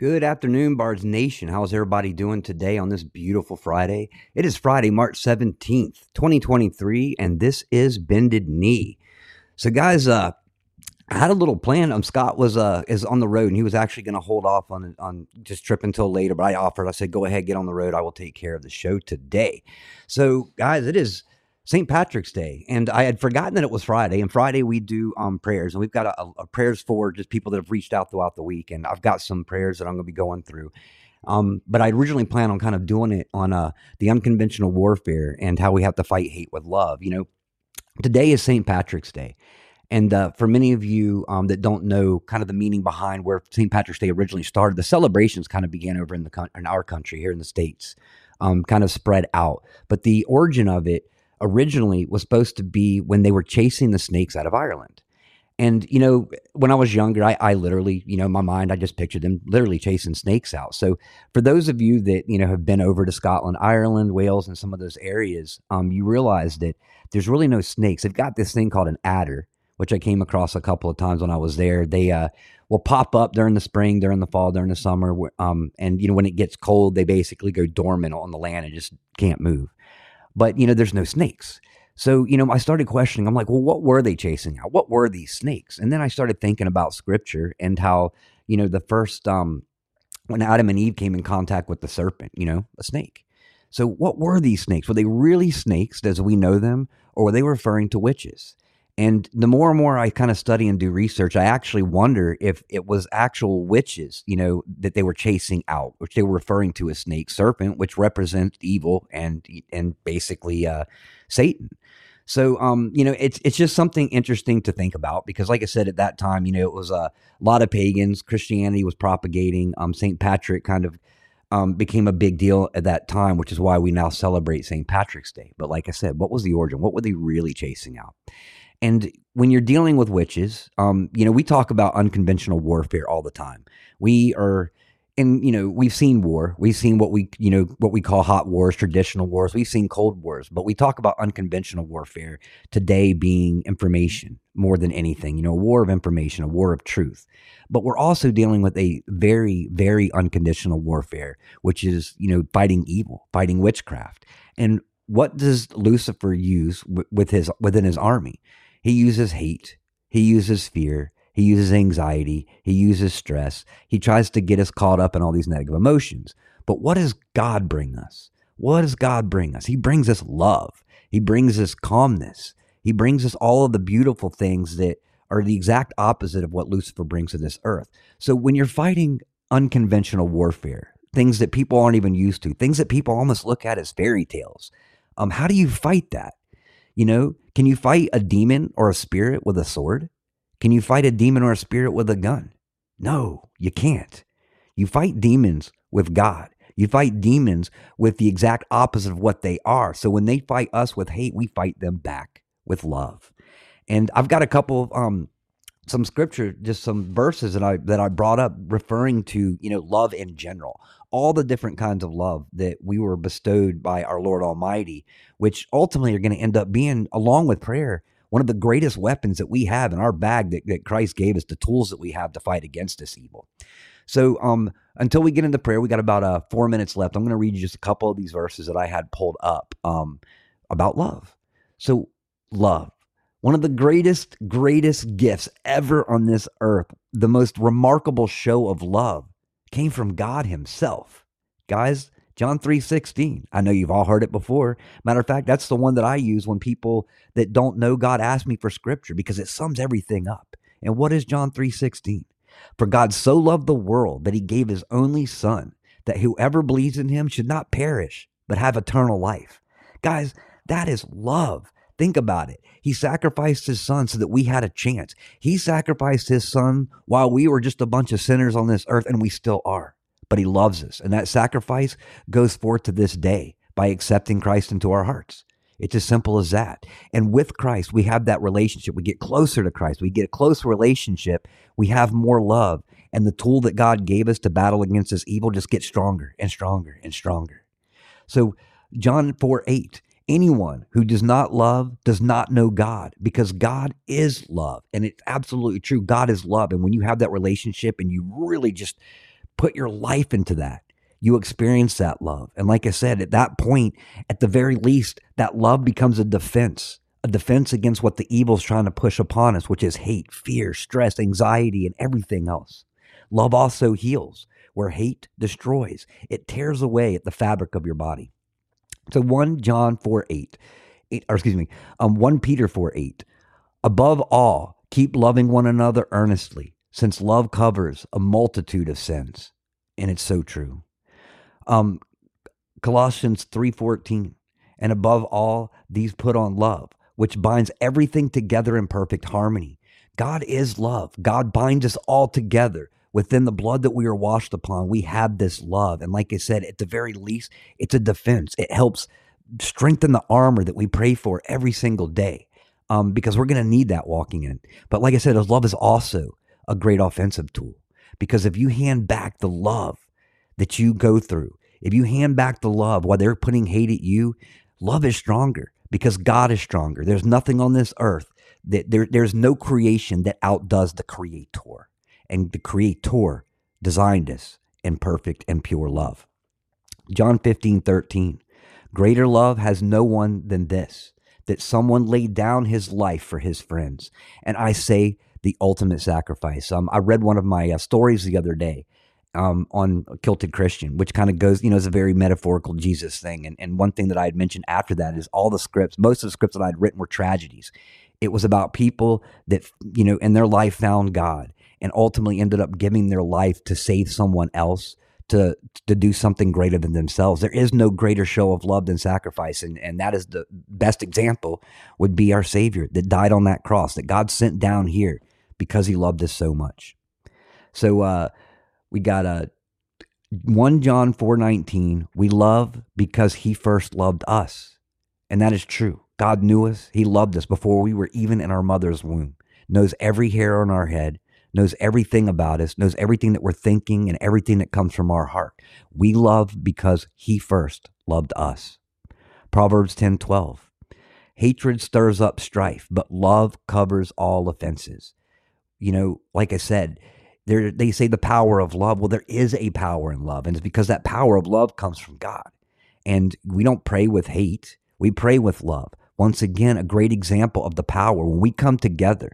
Good afternoon, Bards Nation. How's everybody doing today on this beautiful Friday? It is Friday, March 17th, 2023, and this is Bended Knee. So, guys, uh, I had a little plan. Um, Scott was uh is on the road, and he was actually going to hold off on on just trip until later. But I offered. I said, "Go ahead, get on the road. I will take care of the show today." So, guys, it is St. Patrick's Day, and I had forgotten that it was Friday. And Friday we do um, prayers, and we've got a, a, prayers for just people that have reached out throughout the week. And I've got some prayers that I'm going to be going through. Um, but I originally planned on kind of doing it on uh, the unconventional warfare and how we have to fight hate with love. You know, today is St. Patrick's Day. And uh, for many of you um, that don't know kind of the meaning behind where St. Patrick's Day originally started, the celebrations kind of began over in the in our country here in the states, um, kind of spread out. But the origin of it originally was supposed to be when they were chasing the snakes out of Ireland. And, you know, when I was younger, I, I literally, you know, my mind, I just pictured them literally chasing snakes out. So for those of you that, you know, have been over to Scotland, Ireland, Wales, and some of those areas, um, you realize that there's really no snakes. They've got this thing called an adder, which I came across a couple of times when I was there. They uh, will pop up during the spring, during the fall, during the summer. Um, and, you know, when it gets cold, they basically go dormant on the land and just can't move but you know, there's no snakes. So, you know, I started questioning. I'm like, well, what were they chasing out? What were these snakes? And then I started thinking about scripture and how, you know, the first um when Adam and Eve came in contact with the serpent, you know, a snake. So, what were these snakes? Were they really snakes as we know them, or were they referring to witches? And the more and more I kind of study and do research, I actually wonder if it was actual witches, you know, that they were chasing out, which they were referring to as snake serpent, which represents evil and and basically uh, Satan. So, um, you know, it's it's just something interesting to think about because, like I said, at that time, you know, it was a lot of pagans. Christianity was propagating. Um, Saint Patrick kind of um, became a big deal at that time, which is why we now celebrate St. Patrick's Day. But like I said, what was the origin? What were they really chasing out? And when you're dealing with witches, um, you know, we talk about unconventional warfare all the time. We are, and you know, we've seen war. We've seen what we, you know, what we call hot wars, traditional wars. We've seen cold wars, but we talk about unconventional warfare today being information more than anything. You know, a war of information, a war of truth. But we're also dealing with a very, very unconditional warfare, which is, you know, fighting evil, fighting witchcraft. And what does Lucifer use with his within his army? He uses hate, he uses fear, he uses anxiety, he uses stress. He tries to get us caught up in all these negative emotions. But what does God bring us? What does God bring us? He brings us love. He brings us calmness. He brings us all of the beautiful things that are the exact opposite of what Lucifer brings to this earth. So when you're fighting unconventional warfare, things that people aren't even used to, things that people almost look at as fairy tales, um, how do you fight that? You know, can you fight a demon or a spirit with a sword? Can you fight a demon or a spirit with a gun? No, you can't. You fight demons with God. You fight demons with the exact opposite of what they are. So when they fight us with hate, we fight them back with love. And I've got a couple of um some scripture, just some verses that I that I brought up referring to, you know, love in general all the different kinds of love that we were bestowed by our Lord Almighty, which ultimately are going to end up being, along with prayer, one of the greatest weapons that we have in our bag that, that Christ gave us, the tools that we have to fight against this evil. So, um, until we get into prayer, we got about uh, four minutes left. I'm going to read you just a couple of these verses that I had pulled up um, about love. So, love, one of the greatest, greatest gifts ever on this earth, the most remarkable show of love came from God Himself. Guys, John 3:16. I know you've all heard it before. Matter of fact, that's the one that I use when people that don't know God ask me for scripture because it sums everything up. And what is John 3:16? For God so loved the world that he gave his only son that whoever believes in him should not perish but have eternal life. Guys, that is love. Think about it. He sacrificed his son so that we had a chance. He sacrificed his son while we were just a bunch of sinners on this earth, and we still are. But he loves us. And that sacrifice goes forth to this day by accepting Christ into our hearts. It's as simple as that. And with Christ, we have that relationship. We get closer to Christ. We get a close relationship. We have more love. And the tool that God gave us to battle against this evil just gets stronger and stronger and stronger. So, John 4 8, anyone who does not love does not know God because God is love. And it's absolutely true. God is love. And when you have that relationship and you really just put your life into that, you experience that love. And like I said, at that point, at the very least, that love becomes a defense, a defense against what the evil is trying to push upon us, which is hate, fear, stress, anxiety, and everything else. Love also heals, where hate destroys. It tears away at the fabric of your body. So 1 John 4 8, eight or excuse me, um, 1 Peter 4 8. Above all, keep loving one another earnestly, since love covers a multitude of sins. And it's so true. Um, Colossians 3:14. And above all, these put on love, which binds everything together in perfect harmony. God is love. God binds us all together within the blood that we are washed upon. We have this love. And like I said, at the very least, it's a defense. It helps strengthen the armor that we pray for every single day um, because we're going to need that walking in. But like I said, love is also a great offensive tool because if you hand back the love that you go through, if you hand back the love while they're putting hate at you, love is stronger because God is stronger. There's nothing on this earth that there, there's no creation that outdoes the creator. And the creator designed us in perfect and pure love. John 15, 13. Greater love has no one than this, that someone laid down his life for his friends. And I say the ultimate sacrifice. Um, I read one of my uh, stories the other day um, on Kilted Christian, which kind of goes, you know, is a very metaphorical Jesus thing. And, and one thing that I had mentioned after that is all the scripts, most of the scripts that I'd written were tragedies. It was about people that, you know, in their life found God and ultimately ended up giving their life to save someone else to to do something greater than themselves. There is no greater show of love than sacrifice, and and that is the best example would be our Savior that died on that cross that God sent down here because He loved us so much. So uh, we got a one John four nineteen. We love because He first loved us, and that is true. God knew us. He loved us before we were even in our mother's womb. Knows every hair on our head knows everything about us, knows everything that we're thinking and everything that comes from our heart. We love because he first loved us. Proverbs 10 12. Hatred stirs up strife, but love covers all offenses. You know, like I said, there, they say the power of love. Well, there is a power in love, and it's because that power of love comes from God. And we don't pray with hate, we pray with love. Once again, a great example of the power when we come together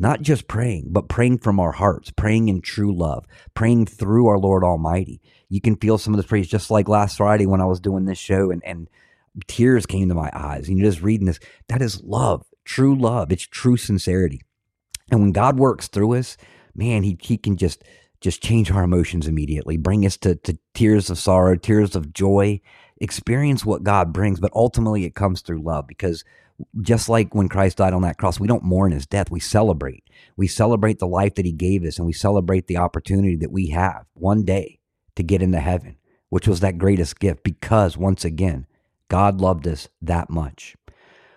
not just praying, but praying from our hearts, praying in true love, praying through our Lord Almighty. You can feel some of the praise just like last Friday when I was doing this show and, and tears came to my eyes. And you're just reading this. That is love, true love. It's true sincerity. And when God works through us, man, he, he can just just change our emotions immediately, bring us to, to tears of sorrow, tears of joy, experience what God brings. But ultimately, it comes through love because just like when Christ died on that cross, we don't mourn his death. We celebrate. We celebrate the life that he gave us and we celebrate the opportunity that we have one day to get into heaven, which was that greatest gift because once again, God loved us that much.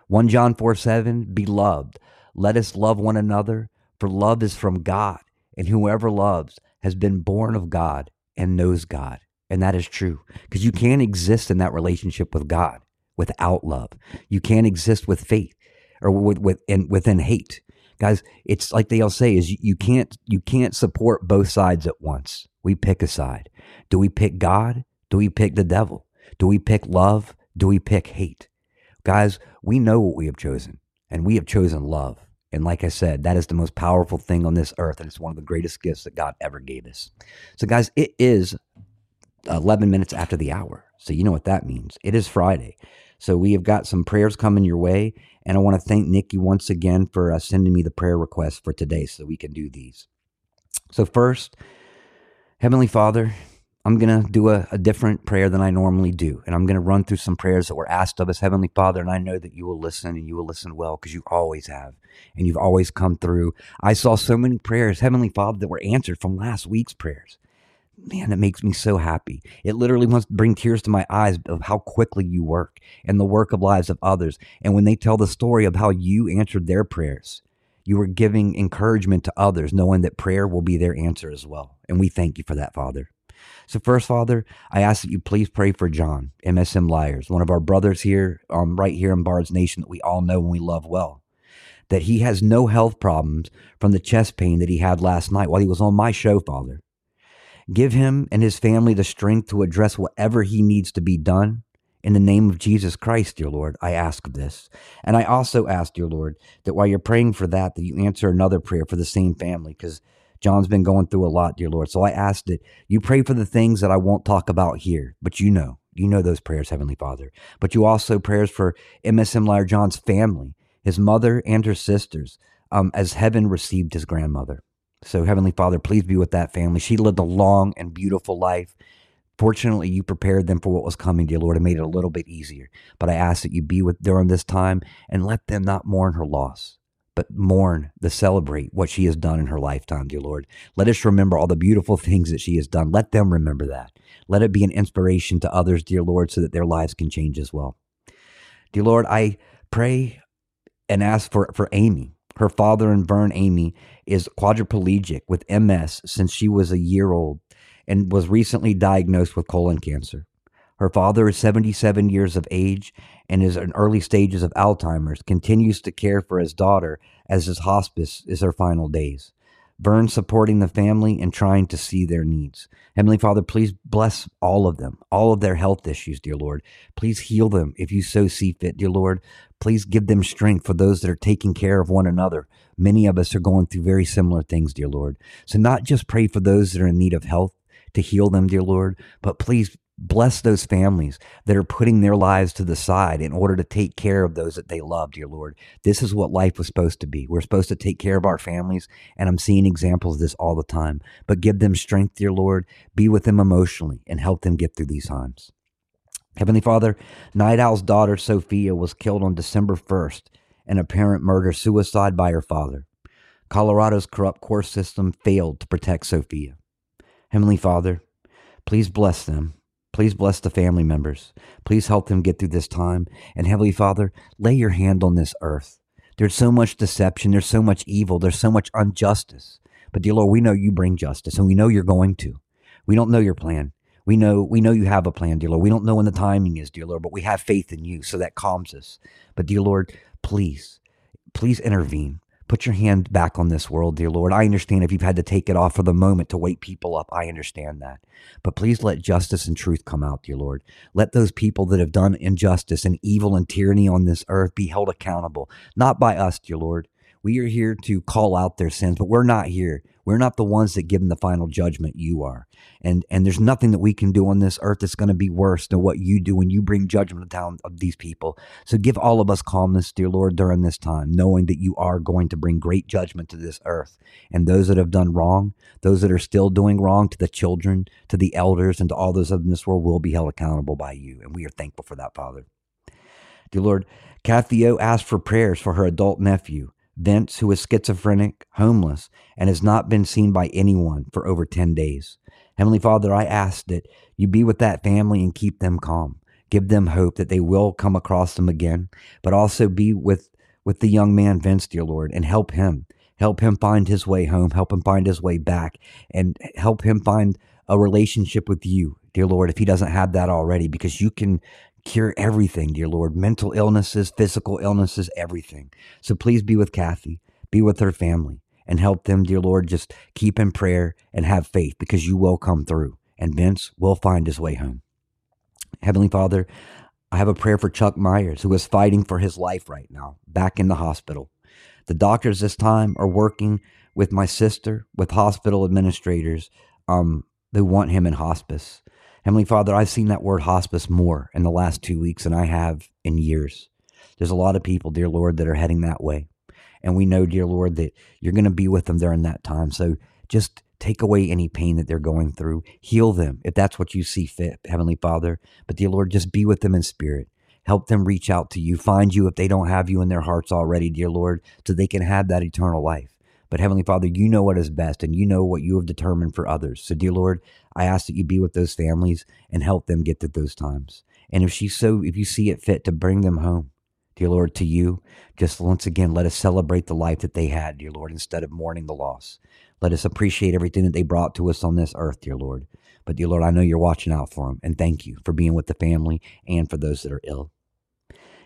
1 John 4 7, beloved, let us love one another, for love is from God, and whoever loves has been born of God and knows God. And that is true because you can't exist in that relationship with God without love. You can't exist with faith or with, with and within hate. Guys, it's like they all say is you can't you can't support both sides at once. We pick a side. Do we pick God? Do we pick the devil? Do we pick love? Do we pick hate? Guys, we know what we have chosen, and we have chosen love. And like I said, that is the most powerful thing on this earth, and it's one of the greatest gifts that God ever gave us. So, guys, it is 11 minutes after the hour. So, you know what that means. It is Friday. So we have got some prayers coming your way. And I want to thank Nikki once again for uh, sending me the prayer requests for today so we can do these. So, first, Heavenly Father, I'm going to do a, a, different prayer than I normally do. And I'm going to run through some prayers that were asked of us, Heavenly Father. And I know that you will listen and you will listen well because you always have. And you've always come through. I saw so many prayers, Heavenly Father, that were answered from last week's prayers man, it makes me so happy. It literally wants to bring tears to my eyes of how quickly you work and the work of lives of others. And when they tell the story of how you answered their prayers, you were giving encouragement to others, knowing that prayer will be their answer as well. And we thank you for that, Father. So, first, Father, I ask that you please pray for John, MSM Liars, one of our brothers here, um, right here in Bards Nation that we all know and we love well. That he has no health problems from the chest pain that he had last night while he was on my show, Father. Give him and his family the strength to address whatever he needs to be done. In the name of Jesus Christ, dear Lord, I ask this. And I also ask, dear Lord, that while you're praying for that, that you answer another prayer for the same family, because John's been going through a lot, dear Lord. So I ask that you pray for the things that I won't talk about here, but you know, you know those prayers, Heavenly Father. But you also prayers for MSM Liar John's family, his mother and her sisters, um, as heaven received his grandmother. So, Heavenly Father, please be with that family. She lived a long and beautiful life. Fortunately, you prepared them for what was coming, dear Lord, and made it a little bit easier. But I ask that you be with during this time and let them not mourn her loss, but mourn the celebrate what she has done in her lifetime, dear Lord. Let us remember all the beautiful things that she has done. Let them remember that. Let it be an inspiration to others, dear Lord, so that their lives can change as well. Dear Lord, I pray and ask for, for Amy. Her father and Vern Amy is quadriplegic with MS since she was a year old and was recently diagnosed with colon cancer. Her father is 77 years of age and is in early stages of Alzheimer's, continues to care for his daughter as his hospice is her final days. Vern supporting the family and trying to see their needs. Heavenly Father, please bless all of them, all of their health issues, dear Lord. Please heal them if you so see fit, dear Lord. Please give them strength for those that are taking care of one another. Many of us are going through very similar things, dear Lord. So, not just pray for those that are in need of health to heal them, dear Lord, but please Bless those families that are putting their lives to the side in order to take care of those that they love, dear Lord. This is what life was supposed to be. We're supposed to take care of our families, and I'm seeing examples of this all the time. But give them strength, dear Lord. Be with them emotionally and help them get through these times. Heavenly Father, Night Owl's daughter, Sophia, was killed on December 1st in apparent murder suicide by her father. Colorado's corrupt court system failed to protect Sophia. Heavenly Father, please bless them Please bless the family members. Please help them get through this time. And Heavenly Father, lay your hand on this earth. There's so much deception. There's so much evil. There's so much injustice. But dear Lord, we know you bring justice and we know you're going to. We don't know your plan. We know we know you have a plan, dear Lord. We don't know when the timing is, dear Lord, but we have faith in you, so that calms us. But dear Lord, please, please intervene. Put your hand back on this world, dear Lord. I understand if you've had to take it off for the moment to wake people up. I understand that. But please let justice and truth come out, dear Lord. Let those people that have done injustice and evil and tyranny on this earth be held accountable, not by us, dear Lord. We are here to call out their sins, but we're not here we're not the ones that give them the final judgment. You are. And and there's nothing that we can do on this earth that's going to be worse than what you do when you bring judgment down of these people. So give all of us calmness, dear Lord, during this time, knowing that you are going to bring great judgment to this earth. And those that have done wrong, those that are still doing wrong to the children, to the elders, and to all those in this world will be held accountable by you. And we are thankful for that, Father. Dear Lord, Kathy O asked for prayers for her adult nephew. Vince, who is schizophrenic, homeless, and has not been seen by anyone for over 10 days. Heavenly Father, I ask that you be with that family and keep them calm. Give them hope that they will come across them again, but also be with, with the young man, Vince, dear Lord, and help him. Help him find his way home, help him find his way back, and help him find a relationship with you, dear Lord, if he doesn't have that already, because you can cure everything, dear Lord mental illnesses, physical illnesses, everything. So please be with Kathy, be with her family, and help them, dear Lord. Just keep in prayer and have faith because you will come through, and Vince will find his way home. Heavenly Father, I have a prayer for Chuck Myers, who is fighting for his life right now, back in the hospital. The doctors this time are working with my sister, with hospital administrators um, who want him in hospice. Heavenly Father, I've seen that word hospice more in the last two weeks than I have in years. There's a lot of people, dear Lord, that are heading that way. And we know, dear Lord, that you're going to be with them during that time. So just take away any pain that they're going through. Heal them if that's what you see fit, Heavenly Father. But, dear Lord, just be with them in spirit. Help them reach out to you, find you if they don't have you in their hearts already, dear Lord, so they can have that eternal life. But Heavenly Father, you know what is best and you know what you have determined for others. So, dear Lord, I ask that you be with those families and help them get through those times. And if she's so, if you see it fit to bring them home, dear Lord, to you, just once again, let us celebrate the life that they had, dear Lord, instead of mourning the loss. Let us appreciate everything that they brought to us on this earth, dear Lord. But, dear Lord, I know you're watching out for them. And thank you for being with the family and for those that are ill.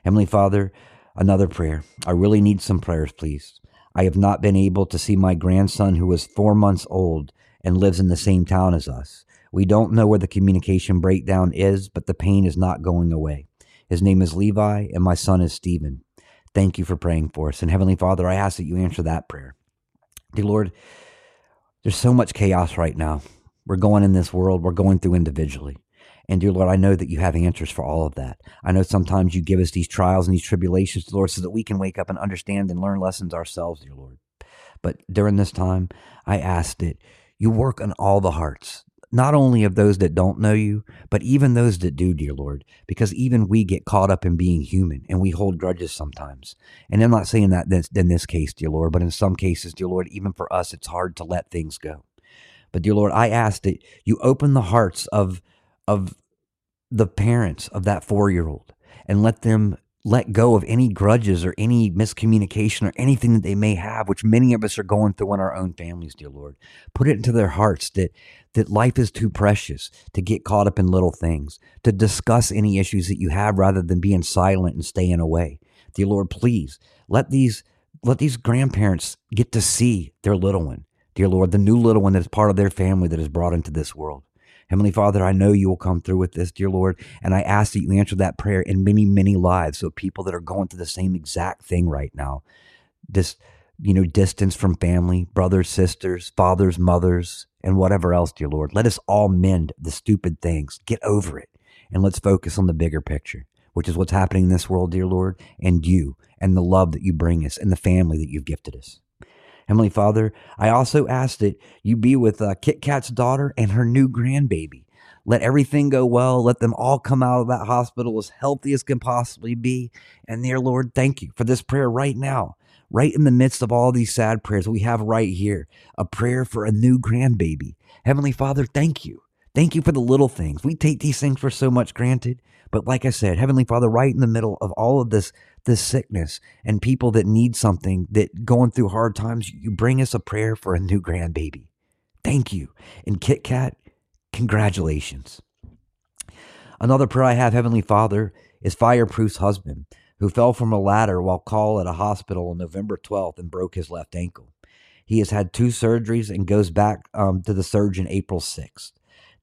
Heavenly Father, another prayer. I really need some prayers, please. I have not been able to see my grandson, who is four months old and lives in the same town as us. We don't know where the communication breakdown is, but the pain is not going away. His name is Levi, and my son is Stephen. Thank you for praying for us. And Heavenly Father, I ask that you answer that prayer. Dear Lord, there's so much chaos right now. We're going in this world, we're going through individually. And dear Lord, I know that you have answers for all of that. I know sometimes you give us these trials and these tribulations, Lord, so that we can wake up and understand and learn lessons ourselves, dear Lord. But during this time, I ask that you work on all the hearts, not only of those that don't know you, but even those that do, dear Lord, because even we get caught up in being human and we hold grudges sometimes. And I'm not saying that in this case, dear Lord, but in some cases, dear Lord, even for us, it's hard to let things go. But dear Lord, I ask that you open the hearts of of the parents of that four year old and let them let go of any grudges or any miscommunication or anything that they may have, which many of us are going through in our own families, dear Lord. Put it into their hearts that that life is too precious to get caught up in little things, to discuss any issues that you have rather than being silent and staying away. Dear Lord, please let these let these grandparents get to see their little one. Dear Lord, the new little one that is part of their family that is brought into this world. Heavenly Father, I know you will come through with this, dear Lord, and I ask that you answer that prayer in many, many lives of people that are going through the same exact thing right now. This, you know, distance from family, brothers, sisters, fathers, mothers, and whatever else, dear Lord. Let us all mend the stupid things, get over it, and let's focus on the bigger picture, which is what's happening in this world, dear Lord, and you, and the love that you bring us, and the family that you've gifted us. Heavenly Father, I also ask that you be with uh, Kit Kat's daughter and her new grandbaby. Let everything go well. Let them all come out of that hospital as healthy as can possibly be. And dear Lord, thank you for this prayer right now, right in the midst of all these sad prayers we have right here, a prayer for a new grandbaby. Heavenly Father, thank you. Thank you for the little things. We take these things for so much granted. But like I said, Heavenly Father, right in the middle of all of this this sickness and people that need something that going through hard times, you bring us a prayer for a new grandbaby. Thank you. And Kit Kat, congratulations. Another prayer I have, Heavenly Father, is Fireproof's husband, who fell from a ladder while call at a hospital on November 12th and broke his left ankle. He has had two surgeries and goes back um, to the surgeon April 6th.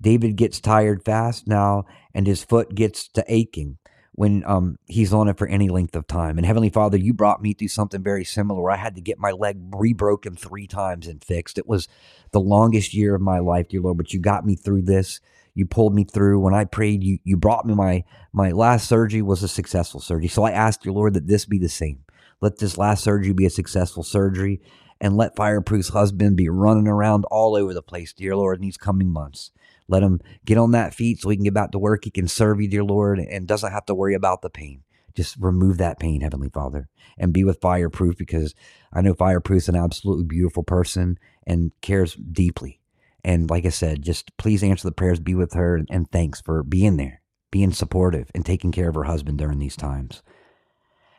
David gets tired fast now, and his foot gets to aching when um, he's on it for any length of time. And Heavenly Father, you brought me through something very similar where I had to get my leg rebroken three times and fixed. It was the longest year of my life, dear Lord, but you got me through this. You pulled me through. When I prayed, you you brought me my my last surgery was a successful surgery. So I asked your Lord that this be the same. Let this last surgery be a successful surgery and let Fireproof's husband be running around all over the place, dear Lord, in these coming months. Let him get on that feet so he can get back to work. He can serve you, dear Lord, and doesn't have to worry about the pain. Just remove that pain, Heavenly Father, and be with Fireproof because I know Fireproof's an absolutely beautiful person and cares deeply. And like I said, just please answer the prayers, be with her, and, thanks for being there, being supportive, and taking care of her husband during these times.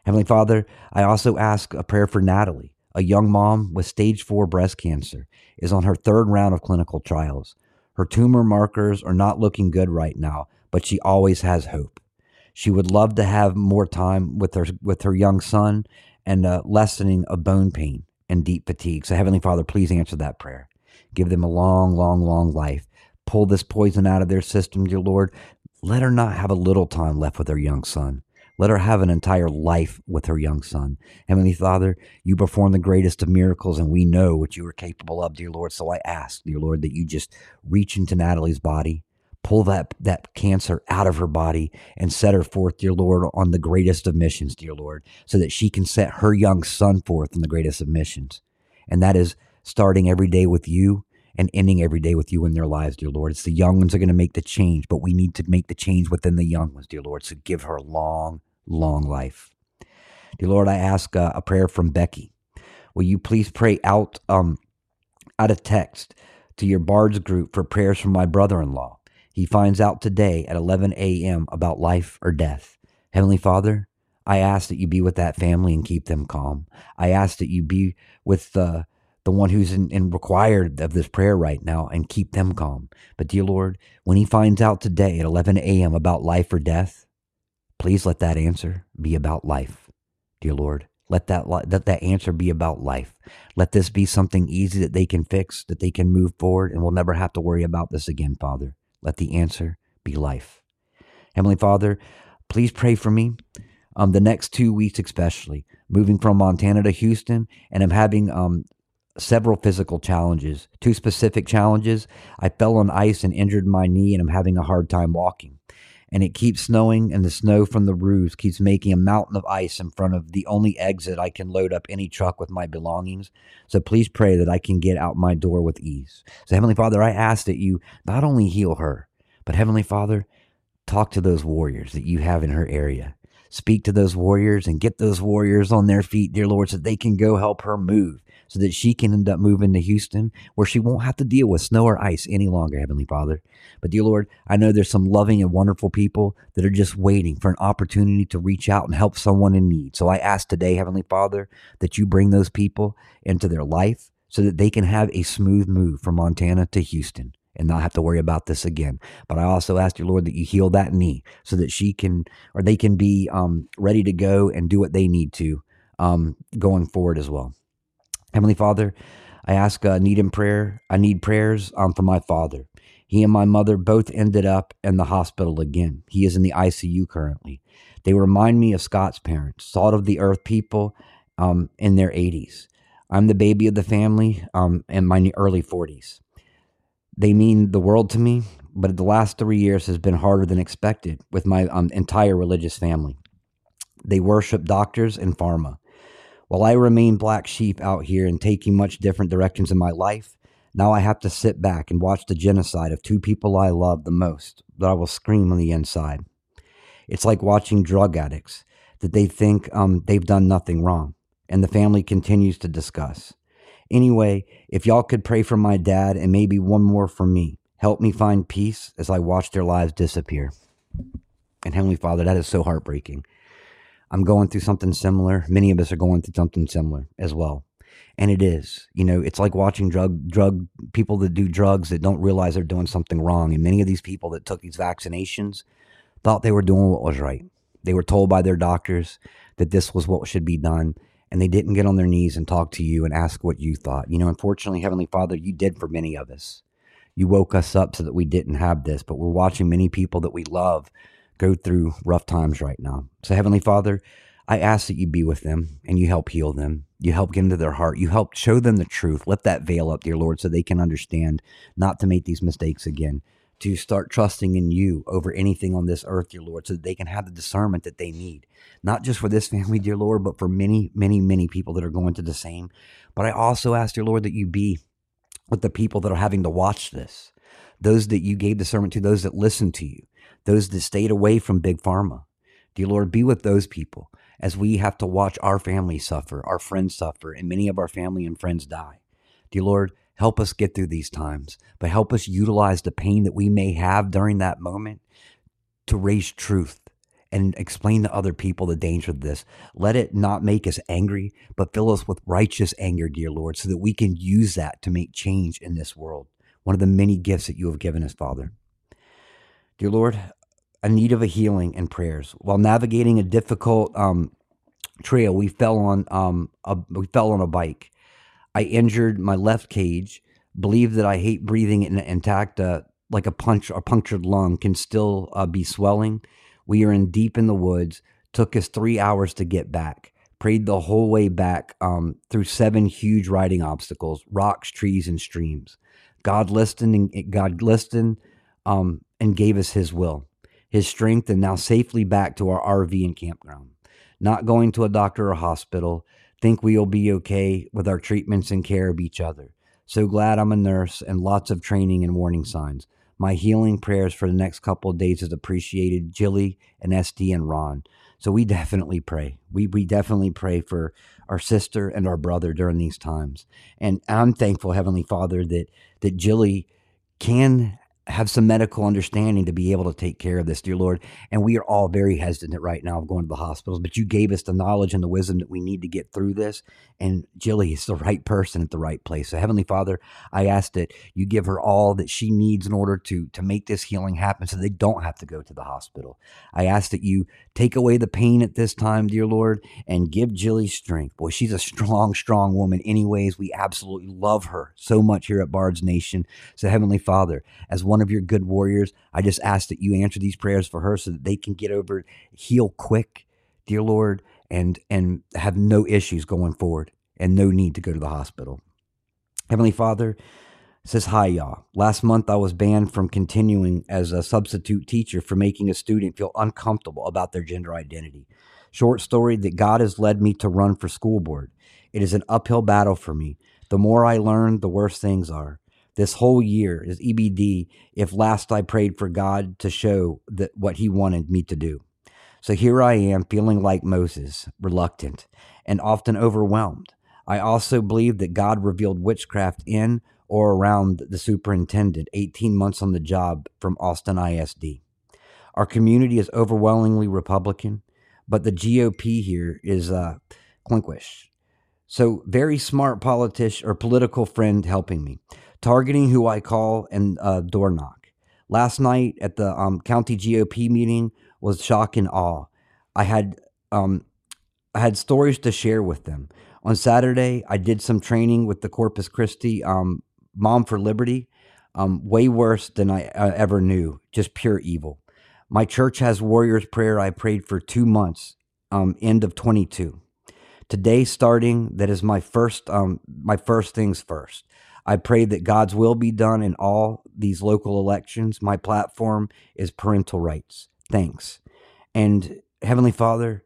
Heavenly Father, I also ask a prayer for Natalie, a young mom with stage four breast cancer, is on her third round of clinical trials. Her tumor markers are not looking good right now, but she always has hope. She would love to have more time with her with her young son and a lessening of bone pain and deep fatigue. So Heavenly Father, please answer that prayer. Give them a long, long, long life. Pull this poison out of their system, dear Lord. Let her not have a little time left with her young son. Let her have an entire life with her young son. Heavenly Father, you perform the greatest of miracles, and we know what you are capable of, dear Lord. So I ask, dear Lord, that you just reach into Natalie's body, pull that, that cancer out of her body, and set her forth, dear Lord, on the greatest of missions, dear Lord, so that she can set her young son forth on the greatest of missions. And that is starting every day with you and ending every day with you in their lives, dear Lord. It's the young ones are going to make the change, but we need to make the change within the young ones, dear Lord. So give her long, long life. Dear Lord, I ask uh, a prayer from Becky. Will you please pray out um, out of text to your Bards group for prayers from my brother-in-law? He finds out today at 11 a.m. about life or death. Heavenly Father, I ask that you be with that family and keep them calm. I ask that you be with the the one who's in, in, required of this prayer right now and keep them calm. But dear Lord, when he finds out today at 11 a.m. about life or death, Please let that answer be about life, dear Lord, Let that let that answer be about life. Let this be something easy that they can fix, that they can move forward, and we'll never have to worry about this again, Father. Let the answer be life. Heavenly Father, please pray for me. Um, the next two weeks, especially moving from Montana to Houston, and I'm having um, several physical challenges. Two specific challenges. I fell on ice and injured my knee, and I'm having a hard time walking and it keeps snowing, and the snow from the roofs keeps making a mountain of ice in front of the only exit I can load up any truck with my belongings. So please pray that I can get out my door with ease. So, Heavenly Father, I ask that you not only heal her, but Heavenly Father, talk to those warriors that you have in her area. Speak to those warriors and get those warriors on their feet, dear Lord, so they can go help her move so that she can end up moving to Houston where she won't have to deal with snow or ice any longer, Heavenly Father. But, dear Lord, I know there's some loving and wonderful people that are just waiting for an opportunity to reach out and help someone in need. So I ask today, Heavenly Father, that you bring those people into their life so that they can have a smooth move from Montana to Houston and not have to worry about this again. But I also ask you, Lord, that you heal that knee so that she can or they can be um, ready to go and do what they need to um, going forward as well. Heavenly Father, I ask a need in prayer. I need prayers um, for my father. He and my mother both ended up in the hospital again. He is in the ICU currently. They remind me of Scott's parents, salt of the earth people um, in their 80s. I'm the baby of the family um, in my early 40s. They mean the world to me, but the last three years has been harder than expected with my um, entire religious family. They worship doctors and pharma. While I remain black sheep out here and taking much different directions in my life, now I have to sit back and watch the genocide of two people I love the most that I will scream on the inside. It's like watching drug addicts that they think um, they've done nothing wrong, and the family continues to discuss. Anyway, if y'all could pray for my dad and maybe one more for me, help me find peace as I watch their lives disappear. And Heavenly Father, that is so heartbreaking. I'm going through something similar. Many of us are going through something similar as well. And it is, you know, it's like watching drug drug people that do drugs that don't realize they're doing something wrong. And many of these people that took these vaccinations thought they were doing what was right. They were told by their doctors that this was what should be done. And they didn't get on their knees and talk to you and ask what you thought. You know, unfortunately, Heavenly Father, you did for many of us. You woke us up so that we didn't have this, but we're watching many people that we love go through rough times right now. So, Heavenly Father, I ask that you be with them and you help heal them. You help get into their heart. You help show them the truth. Lift that veil up, dear Lord, so they can understand not to make these mistakes again, to start trusting in you over anything on this earth, dear Lord, so that they can have the discernment that they need, not just for this family, dear Lord, but for many, many, many people that are going through the same. But I also ask, dear Lord, that you be with the people that are having to watch this, those that you gave discernment to, those that listen to you those that stayed away from big pharma. Dear Lord, be with those people as we have to watch our family suffer, our friends suffer, and many of our family and friends die. Dear Lord, help us get through these times, but help us utilize the pain that we may have during that moment to raise truth and explain to other people the danger of this. Let it not make us angry, but fill us with righteous anger, dear Lord, so that we can use that to make change in this world. One of the many gifts that you have given us, Father. Dear Lord, a need of a healing and prayers. While navigating a difficult um, trail, we fell on um, a, we fell on a bike. I injured my left cage. Believe that I hate breathing in intact, like a punch a punctured lung can still uh, be swelling. We are in deep in the woods. Took us three hours to get back. Prayed the whole way back um, through seven huge riding obstacles, rocks, trees, and streams. God listened. God listened um, and gave us his will, his strength, and now safely back to our RV and campground. Not going to a doctor or hospital, think we'll be okay with our treatments and care of each other. So glad I'm a nurse and lots of training and warning signs. My healing prayers for the next couple of days is appreciated, Jilly and SD and Ron. So we definitely pray. We we definitely pray for our sister and our brother during these times. And I'm thankful, Heavenly Father, that that Jilly can have some medical understanding to be able to take care of this, dear Lord. And we are all very hesitant right now of going to the hospitals, but you gave us the knowledge and the wisdom that we need to get through this. And Jilly is the right person at the right place. So, Heavenly Father, I ask that you give her all that she needs in order to, to make this healing happen so they don't have to go to the hospital. I ask that you take away the pain at this time, dear Lord, and give Jilly strength. Boy, she's a strong, strong woman, anyways. We absolutely love her so much here at Bard's Nation. So, Heavenly Father, as one of your good warriors. I just ask that you answer these prayers for her so that they can get over, heal quick, dear Lord, and and have no issues going forward and no need to go to the hospital. Heavenly Father says hi y'all. Last month I was banned from continuing as a substitute teacher for making a student feel uncomfortable about their gender identity. Short story that God has led me to run for school board. It is an uphill battle for me. The more I learn, the worse things are this whole year is EBD if last I prayed for God to show that what he wanted me to do. So here I am feeling like Moses, reluctant and often overwhelmed. I also believe that God revealed witchcraft in or around the superintendent 18 months on the job from Austin ISD. Our community is overwhelmingly Republican, but the GOP here is uh, clinquish. So, very smart politician or political friend helping me targeting who I call and uh, door knock. Last night at the um, county GOP meeting was shock and awe. I had um, I had stories to share with them. On Saturday, I did some training with the Corpus Christi um, Mom for Liberty. Um, way worse than I uh, ever knew. Just pure evil. My church has Warriors Prayer. I prayed for two months. Um, end of 22. Today, starting, that is my first. Um, my first things first. I pray that God's will be done in all these local elections. My platform is parental rights. Thanks. And Heavenly Father,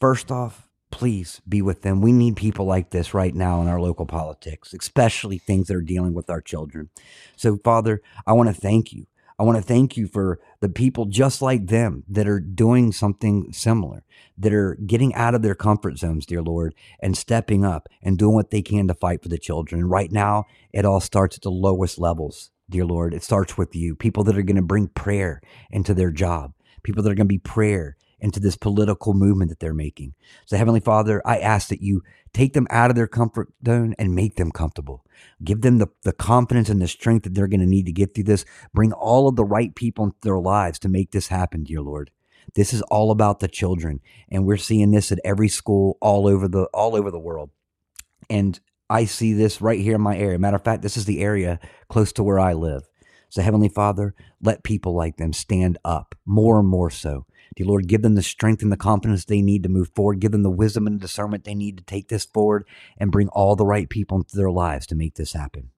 first off, please be with them. We need people like this right now in our local politics, especially things that are dealing with our children. So, Father, I want to thank you I want to thank you for the people just like them that are doing something similar, that are getting out of their comfort zones, dear Lord, and stepping up and doing what they can to fight for the children. Right now, it all starts at the lowest levels, dear Lord. It starts with you, people that are going to bring prayer into their job, people that are going to be prayer into this political movement that they're making. So, Heavenly Father, I ask that you take them out of their comfort zone and make them comfortable. Give them the, the confidence and the strength that they're going to need to get through this. Bring all of the right people into their lives to make this happen, dear Lord. This is all about the children, and we're seeing this at every school all over the all over the world. And I see this right here in my area. Matter of fact, this is the area close to where I live. So, Heavenly Father, let people like them stand up more and more so. Dear Lord, give them the strength and the confidence they need to move forward. Give them the wisdom and discernment they need to take this forward and bring all the right people into their lives to make this happen.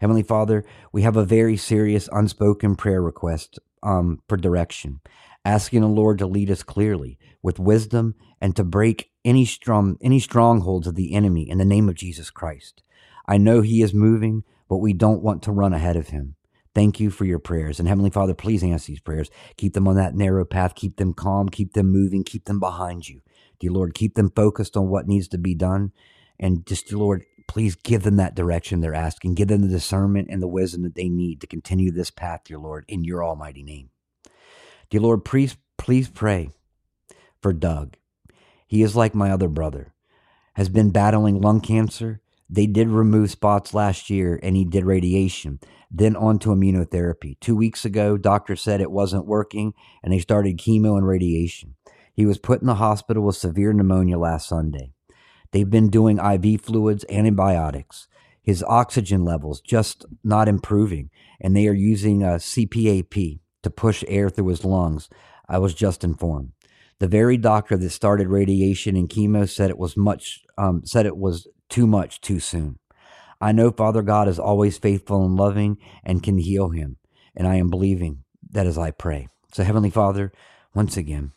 Heavenly Father, we have a very serious unspoken prayer request um, for direction, asking the Lord to lead us clearly with wisdom and to break any strong any strongholds of the enemy in the name of Jesus Christ. I know He is moving, but we don't want to run ahead of Him. Thank you for your prayers. And Heavenly Father, please answer these prayers. Keep them on that narrow path. Keep them calm. Keep them moving. Keep them behind you. Dear Lord, keep them focused on what needs to be done. And just, dear Lord, please give them that direction they're asking. Give them the discernment and the wisdom that they need to continue this path, dear Lord, in your almighty name. Dear Lord, please, please pray for Doug. He is like my other brother, has been battling lung cancer. They did remove spots last year and he did radiation then on to immunotherapy. Two weeks ago, doctor said it wasn't working and they started chemo and radiation. He was put in the hospital with severe pneumonia last Sunday. They've been doing IV fluids, antibiotics. His oxygen levels just not improving, and they are using a CPAP to push air through his lungs. I was just informed. The very doctor that started radiation and chemo said it was much um, said it was too much too soon. I know Father God is always faithful and loving and can heal him. And I am believing that as I pray. So, Heavenly Father, once again,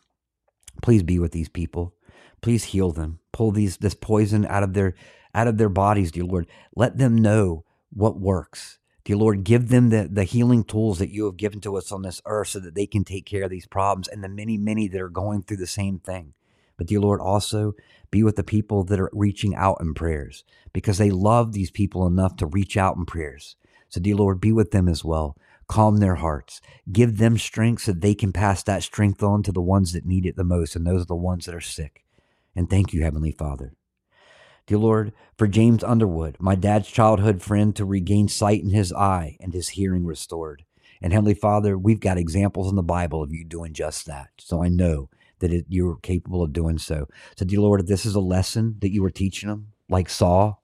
please be with these people. Please heal them. Pull these this poison out of their out of their bodies, dear Lord. Let them know what works. Dear Lord, give them the, the healing tools that you have given to us on this earth so that they can take care of these problems and the many, many that are going through the same thing. But dear Lord, also be with the people that are reaching out in prayers because they love these people enough to reach out in prayers. So, dear Lord, be with them as well. calm their hearts, give them strength so they can pass that strength on to the ones that need it the most, and those are the ones that are sick. And thank you, Heavenly Father. Dear Lord, for James Underwood, my dad's childhood friend, to regain sight in his eye and his hearing restored. And Heavenly Father, we've got examples in the Bible of you doing just that. So I know that it, you're capable of doing so. So, dear Lord, this is a lesson that you were teaching them, like Saul,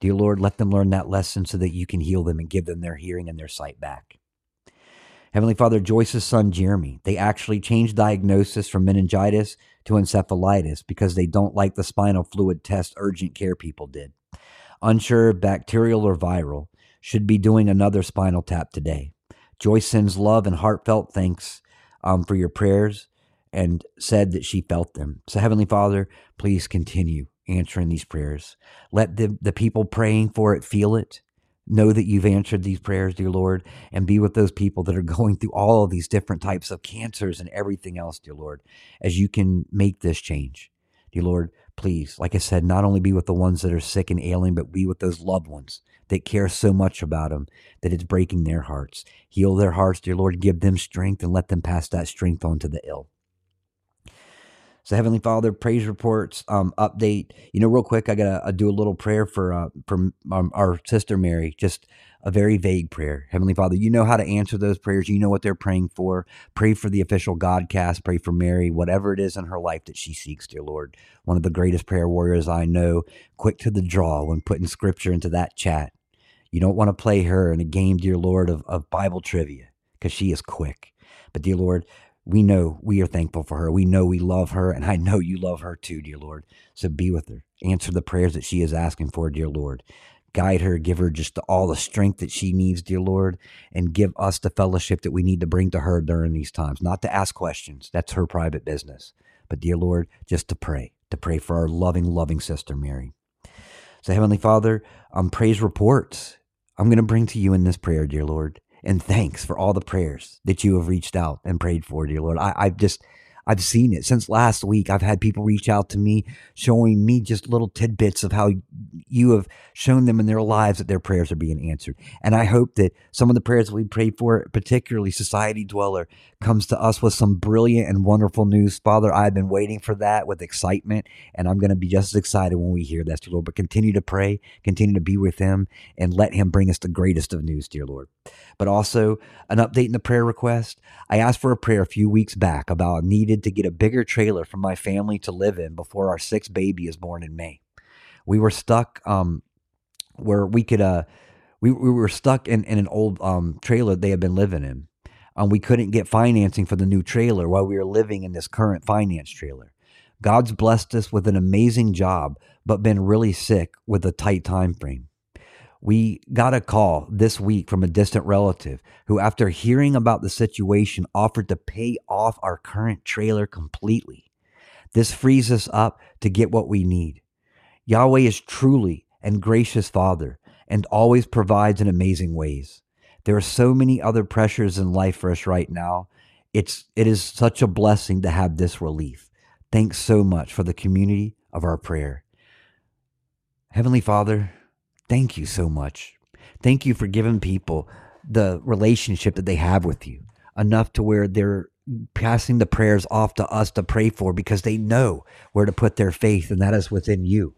dear Lord, let them learn that lesson so that you can heal them and give them their hearing and their sight back. Heavenly Father, Joyce's son Jeremy, they actually changed diagnosis from meningitis to encephalitis because they don't like the spinal fluid test urgent care people did. Unsure bacterial or viral, should be doing another spinal tap today. Joyce sends love and heartfelt thanks um, for your prayers and said that she felt them. So, Heavenly Father, please continue answering these prayers. Let the, the people praying for it feel it. Know that you've answered these prayers, dear Lord, and be with those people that are going through all of these different types of cancers and everything else, dear Lord, as you can make this change. Dear Lord, please, like I said, not only be with the ones that are sick and ailing, but be with those loved ones that care so much about them that it's breaking their hearts. Heal their hearts, dear Lord. Give them strength and let them pass that strength on to the ill. So, Heavenly Father, praise reports um, update. You know, real quick, I gotta uh, do a little prayer for uh, for um, our sister Mary. Just a very vague prayer. Heavenly Father, you know how to answer those prayers. You know what they're praying for. Pray for the official Godcast. Pray for Mary, whatever it is in her life that she seeks, dear Lord. One of the greatest prayer warriors I know. Quick to the draw when putting scripture into that chat. You don't want to play her in a game, dear Lord, of, of Bible trivia because she is quick. But, dear Lord, we know we are thankful for her. We know we love her, and I know you love her too, dear Lord. So be with her. Answer the prayers that she is asking for, dear Lord. Guide her, give her just all the strength that she needs, dear Lord, and give us the fellowship that we need to bring to her during these times. Not to ask questions, that's her private business. But, dear Lord, just to pray, to pray for our loving, loving sister, Mary. So, Heavenly Father, um, praise reports. I'm going to bring to you in this prayer, dear Lord and thanks for all the prayers that you have reached out and prayed for, dear Lord. I, I've just I've seen it since last week. I've had people reach out to me, showing me just little tidbits of how you have shown them in their lives that their prayers are being answered. And I hope that some of the prayers we prayed for, particularly Society Dweller, comes to us with some brilliant and wonderful news. Father, I've been waiting for that with excitement, and I'm going to be just as excited when we hear that, dear Lord. But continue to pray, continue to be with Him, and let Him bring us the greatest of news, dear Lord. But also, an update in the prayer request. I asked for a prayer a few weeks back about needed to get a bigger trailer for my family to live in before our sixth baby is born in May. We were stuck um, where we could uh, we, we were stuck in, in an old um, trailer they had been living in. Um, we couldn't get financing for the new trailer while we were living in this current finance trailer. God's blessed us with an amazing job, but been really sick with a tight time frame. We got a call this week from a distant relative who, after hearing about the situation, offered to pay off our current trailer completely. This frees us up to get what we need. Yahweh is truly and gracious Father and always provides in amazing ways. There are so many other pressures in life for us right now. It's it is such a blessing to have this relief. Thanks so much for the community of our prayer. Heavenly Father, Thank you so much. Thank you for giving people the relationship that they have with you enough to where they're passing the prayers off to us to pray for because they know where to put their faith, and that is within you,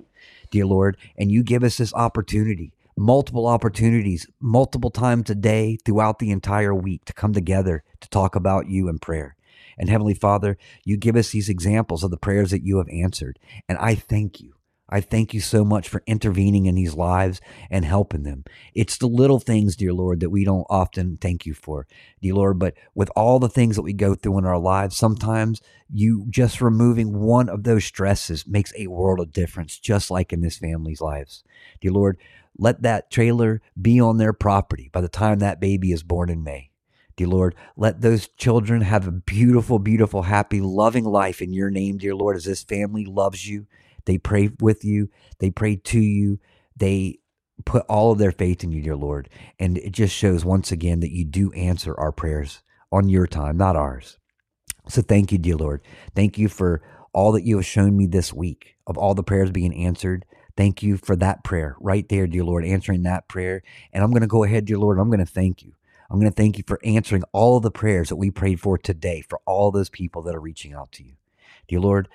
dear Lord. And you give us this opportunity, multiple opportunities, multiple times a day throughout the entire week to come together to talk about you in prayer. And Heavenly Father, you give us these examples of the prayers that you have answered. And I thank you. I thank you so much for intervening in these lives and helping them. It's the little things, dear Lord, that we don't often thank you for, dear Lord. But with all the things that we go through in our lives, sometimes you just removing one of those stresses makes a world of difference, just like in this family's lives. Dear Lord, let that trailer be on their property by the time that baby is born in May. Dear Lord, let those children have a beautiful, beautiful, happy, loving life in your name, dear Lord, as this family loves you they pray with you, they pray to you, they put all of their faith in you, dear Lord. And it just shows once again that you do answer our prayers on your time, not ours. So thank you, dear Lord. Thank you for all that you have shown me this week of all the prayers being answered. Thank you for that prayer right there, dear Lord, answering that prayer. And I'm going to go ahead, dear Lord, I'm going to thank you. I'm going to thank you for answering all the prayers that we prayed for today for all those people that are reaching out to you. Dear Lord,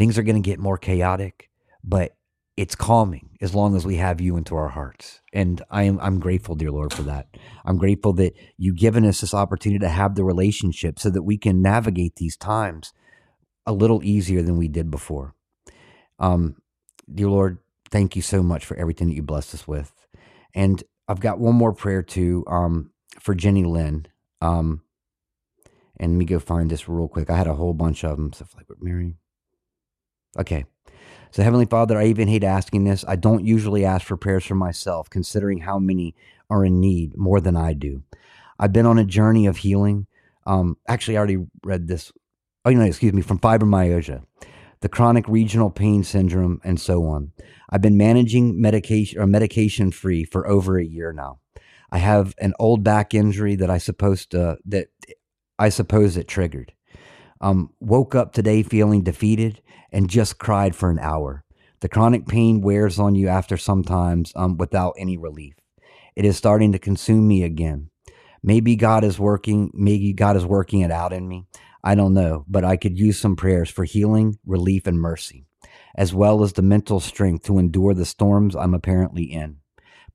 things are going to get more chaotic, but it's calming as long as we have you into our hearts. And I am I'm grateful, dear Lord, for that. I'm grateful that you've given us this opportunity to have the relationship so that we can navigate these times a little easier than we did before. Um, dear Lord, thank you so much for everything that you blessed us with. And I've got one more prayer too um, for Jenny Lynn. Um, and let me go find this real quick. I had a whole bunch of them. So, like Mary. Okay. So, Heavenly Father, I even hate asking this. I don't usually ask for prayers for myself, considering how many are in need more than I do. I've been on a journey of healing. Um, actually, I already read this. Oh, no, excuse me, from fibromyalgia, the chronic regional pain syndrome, and so on. I've been managing medication or medication free for over a year now. I have an old back injury that I supposed to, that I suppose it triggered. Um, woke up today feeling defeated and just cried for an hour. The chronic pain wears on you after sometimes um, without any relief. It is starting to consume me again. Maybe God is working, maybe God is working it out in me. I don't know, but I could use some prayers for healing, relief, and mercy, as well as the mental strength to endure the storms I'm apparently in.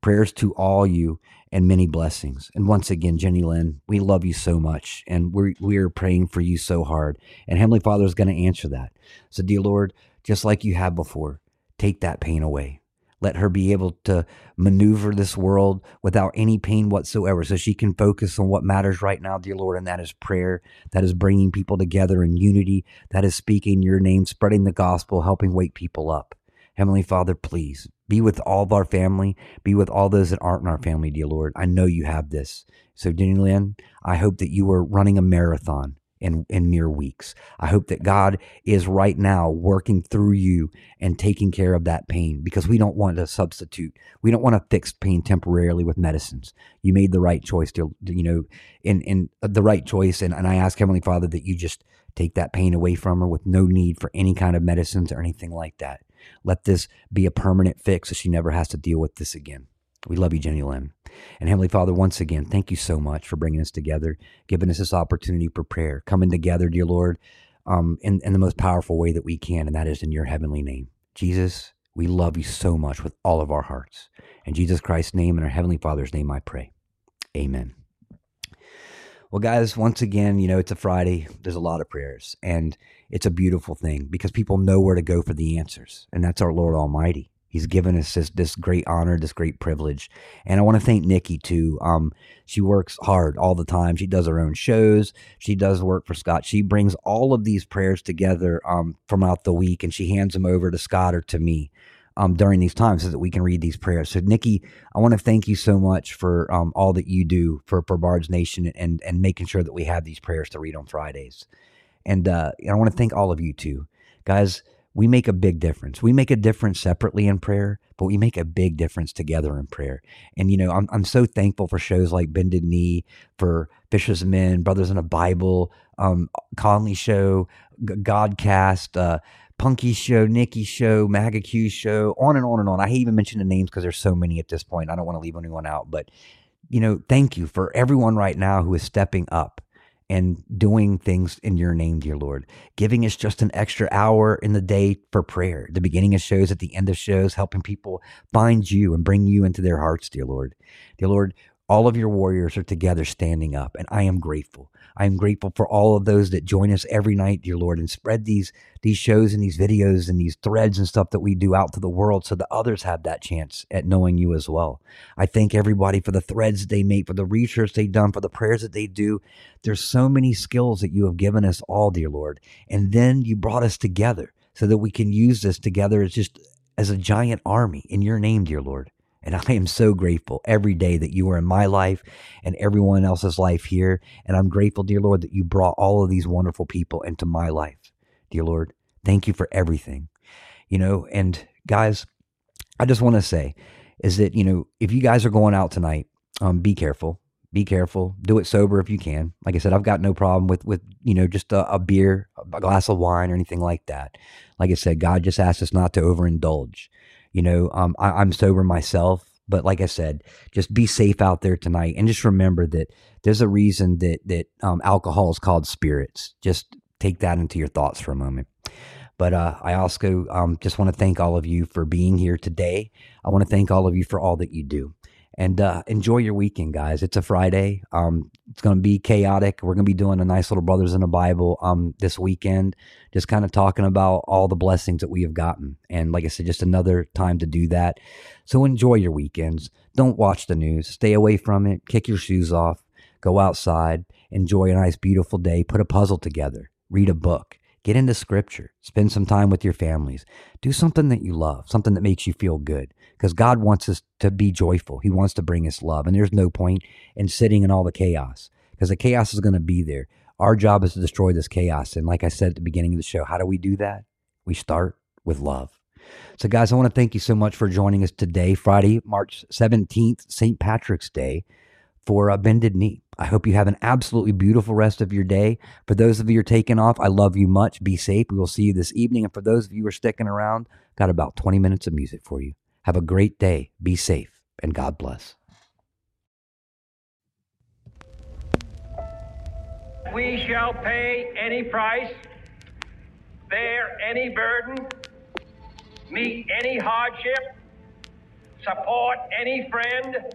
Prayers to all you and many blessings. And once again, Jenny Lynn, we love you so much and we're, we're praying for you so hard. And Heavenly Father is going to answer that. So, dear Lord, just like you have before, take that pain away. Let her be able to maneuver this world without any pain whatsoever so she can focus on what matters right now, dear Lord, and that is prayer, that is bringing people together in unity, that is speaking your name, spreading the gospel, helping wake people up. Heavenly Father, please be with all of our family. Be with all those that aren't in our family, dear Lord. I know you have this. So, Jenny Lynn, I hope that you are running a marathon in, in mere weeks. I hope that God is right now working through you and taking care of that pain because we don't want to substitute. We don't want to fix pain temporarily with medicines. You made the right choice to, you know, in, in the right choice. And, and I ask Heavenly Father that you just take that pain away from her with no need for any kind of medicines or anything like that. Let this be a permanent fix so she never has to deal with this again. We love you, Jenny Lynn. And Heavenly Father, once again, thank you so much for bringing us together, giving us this opportunity for prayer, coming together, dear Lord, um, in, in the most powerful way that we can, and that is in your heavenly name. Jesus, we love you so much with all of our hearts. In Jesus Christ's name and our Heavenly Father's name, I pray. Amen. Well, guys, once again, you know, it's a Friday. There's a lot of prayers, and it's a beautiful thing because people know where to go for the answers, and that's our Lord Almighty. He's given us this, this great honor, this great privilege. And I want to thank Nikki too. Um, she works hard all the time. She does her own shows. She does work for Scott. She brings all of these prayers together um, from out the week and she hands them over to Scott or to me um, during these times so that we can read these prayers. So, Nikki, I want to thank you so much for um, all that you do for, for Bard's Nation and, and making sure that we have these prayers to read on Fridays. And uh, I want to thank all of you too. Guys, we make a big difference. We make a difference separately in prayer, but we make a big difference together in prayer. And, you know, I'm, I'm so thankful for shows like Bended Knee, for Fishers Men, Brothers in a Bible, um, Conley Show, Godcast, uh, Punky Show, Nikki Show, Maga Q Show, on and on and on. I hate even mention the names because there's so many at this point. I don't want to leave anyone out, but you know, thank you for everyone right now who is stepping up and doing things in your name, dear Lord. Giving us just an extra hour in the day for prayer, the beginning of shows, at the end of shows, helping people find you and bring you into their hearts, dear Lord. Dear Lord, all of your warriors are together standing up, and I am grateful. I am grateful for all of those that join us every night, dear Lord, and spread these these shows and these videos and these threads and stuff that we do out to the world so that others have that chance at knowing you as well. I thank everybody for the threads they make, for the research they've done, for the prayers that they do. There's so many skills that you have given us all, dear Lord. And then you brought us together so that we can use this together as just as a giant army in your name, dear Lord. And I am so grateful every day that you are in my life and everyone else's life here. And I'm grateful, dear Lord, that you brought all of these wonderful people into my life. Dear Lord, thank you for everything. You know, and guys, I just want to say is that, you know, if you guys are going out tonight, um, be careful. Be careful. Do it sober if you can. Like I said, I've got no problem with with you know just a, a beer, a glass of wine, or anything like that. Like I said, God just asks us not to overindulge. You know, um, I, am sober myself, But like I said, just be safe out there tonight, and just remember that there's a reason that that um, alcohol is called spirits. Just take that into your thoughts for a moment. But uh, I also um, just want to thank all of you for being here today. I want to thank all of you for all that you do. And uh, enjoy your weekend, guys. It's a Friday. Um, it's going to be chaotic. We're going to be doing a nice little Brothers in the Bible um, this weekend, just kind of talking about all the blessings that we have gotten. And like I said, just another time to do that. So enjoy your weekends. Don't watch the news. Stay away from it. Kick your shoes off. Go outside. Enjoy a nice, beautiful day. Put a puzzle together. Read a book Get into scripture, spend some time with your families, do something that you love, something that makes you feel good. Because God wants us to be joyful. He wants to bring us love. And there's no point in sitting in all the chaos because the chaos is going to be there. Our job is to destroy this chaos. And like I said at the beginning of the show, how do we do that? We start with love. So, guys, I want to thank you so much for joining us today, Friday, March 17th, St. Patrick's Day for a bended knee. I hope you have an absolutely beautiful rest of your day. For those of you who are taking off, I love you much. Be safe. We will see you this evening. And for those of you who are sticking around, got about 20 minutes of music for you. Have a great day. Be safe and God bless. We shall pay any price, bear any burden, meet any hardship, support any friend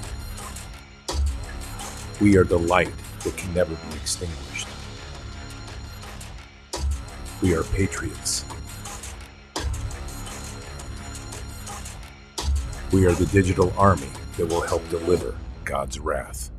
We are the light that can never be extinguished. We are patriots. We are the digital army that will help deliver God's wrath.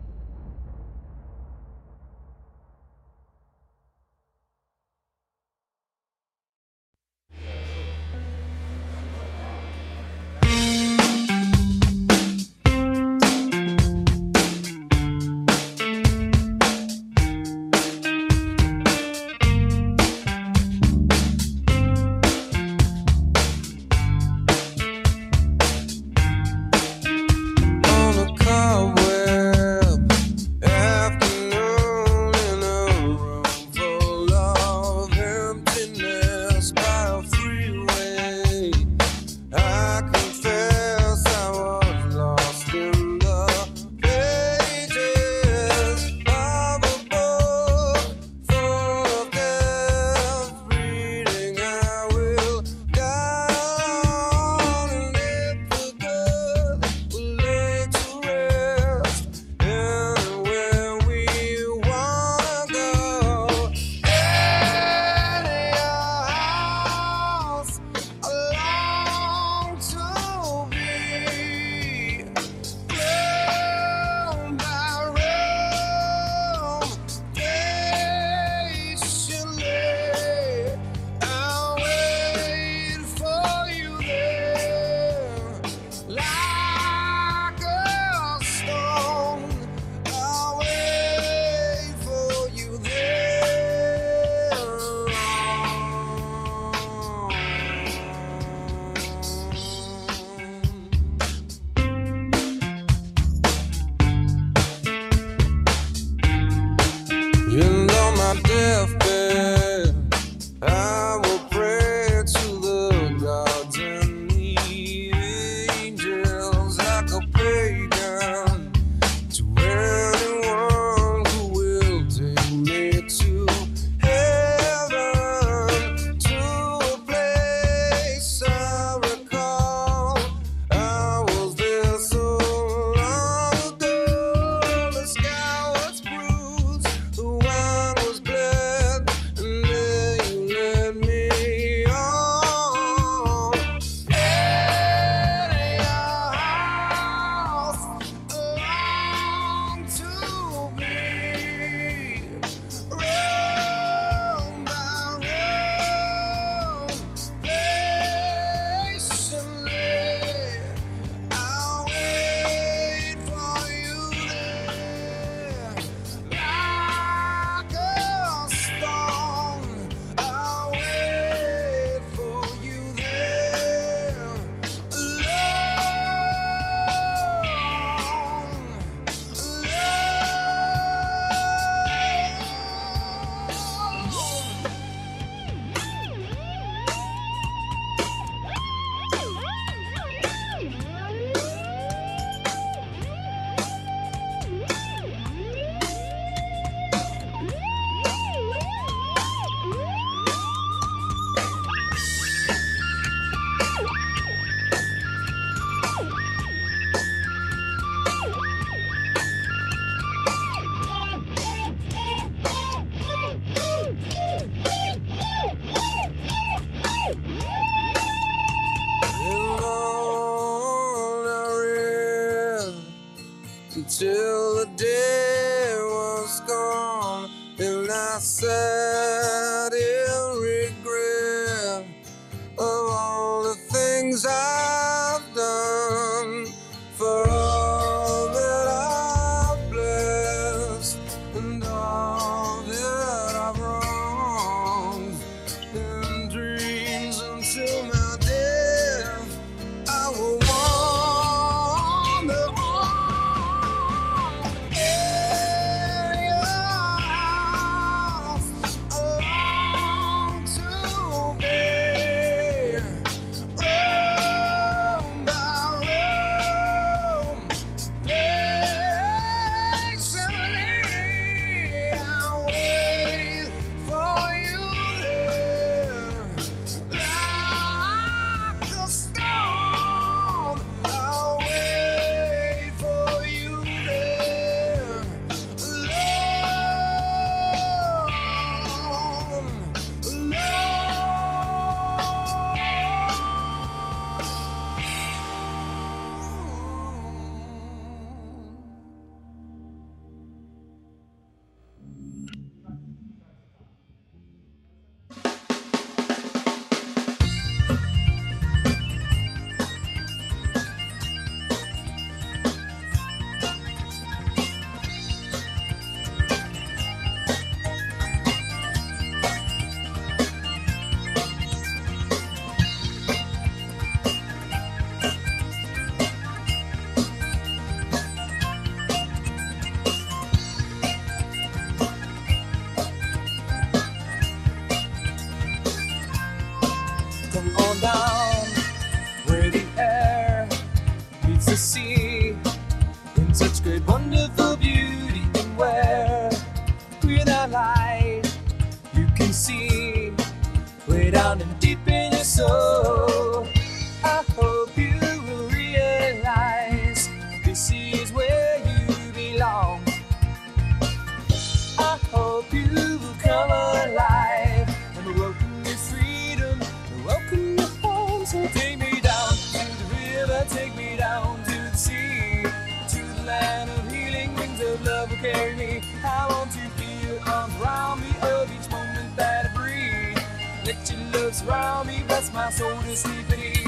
Love surround me, bless my soul to sleep at ease.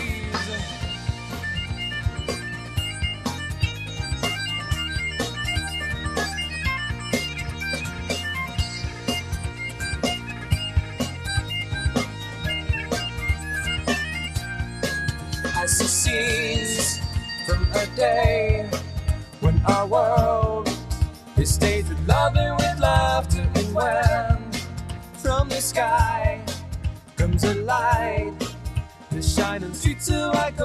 I see scenes from a day when our world is staged with love and with laughter, and when from the sky comes a light. That shines on streets of white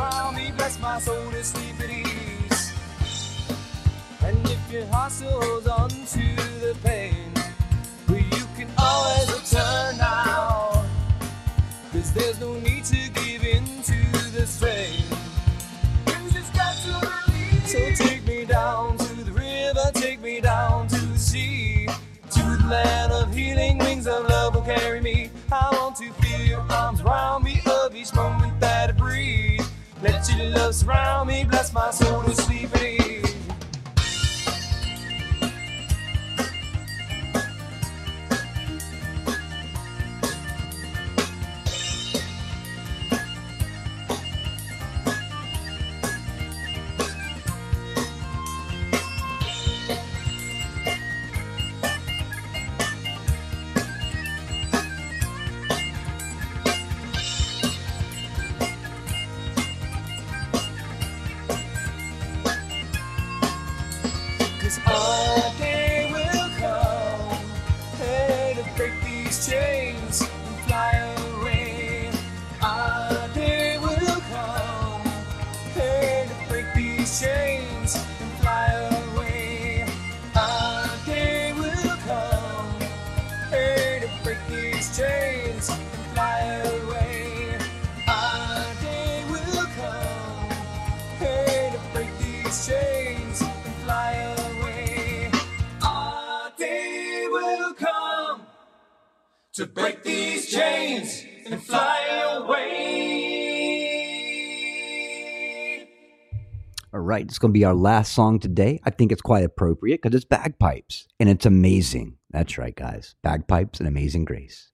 love me, bless my soul to sleep at ease. And if your heart still holds on to the pain, well, you can always return now. Cause there's no need to give in to the strain. So take me down to the river, take me down to the sea. To the land of healing, wings of love will carry me. I want to feel your arms around me of each moment that. Let your love surround me, bless my soul to sleep at it's going to be our last song today. I think it's quite appropriate because it's bagpipes and it's amazing. That's right, guys. Bagpipes and Amazing Grace.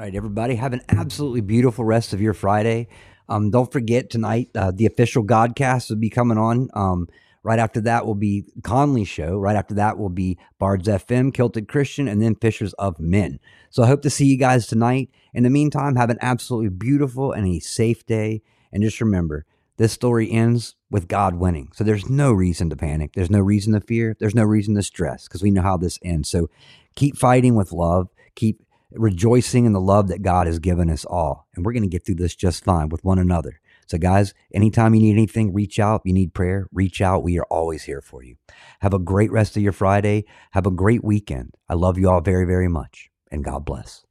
All right, everybody, have an absolutely beautiful rest of your Friday. Um, don't forget tonight, uh, the official Godcast will be coming on. Um, right after that will be Conley Show. Right after that will be Bards FM, Kilted Christian, and then Fishers of Men. So I hope to see you guys tonight. In the meantime, have an absolutely beautiful and a safe day. And just remember, this story ends with God winning. So there's no reason to panic. There's no reason to fear. There's no reason to stress because we know how this ends. So keep fighting with love. Keep rejoicing in the love that God has given us all. And we're going to get through this just fine with one another. So, guys, anytime you need anything, reach out. If you need prayer, reach out. We are always here for you. Have a great rest of your Friday. Have a great weekend. I love you all very, very much. And God bless.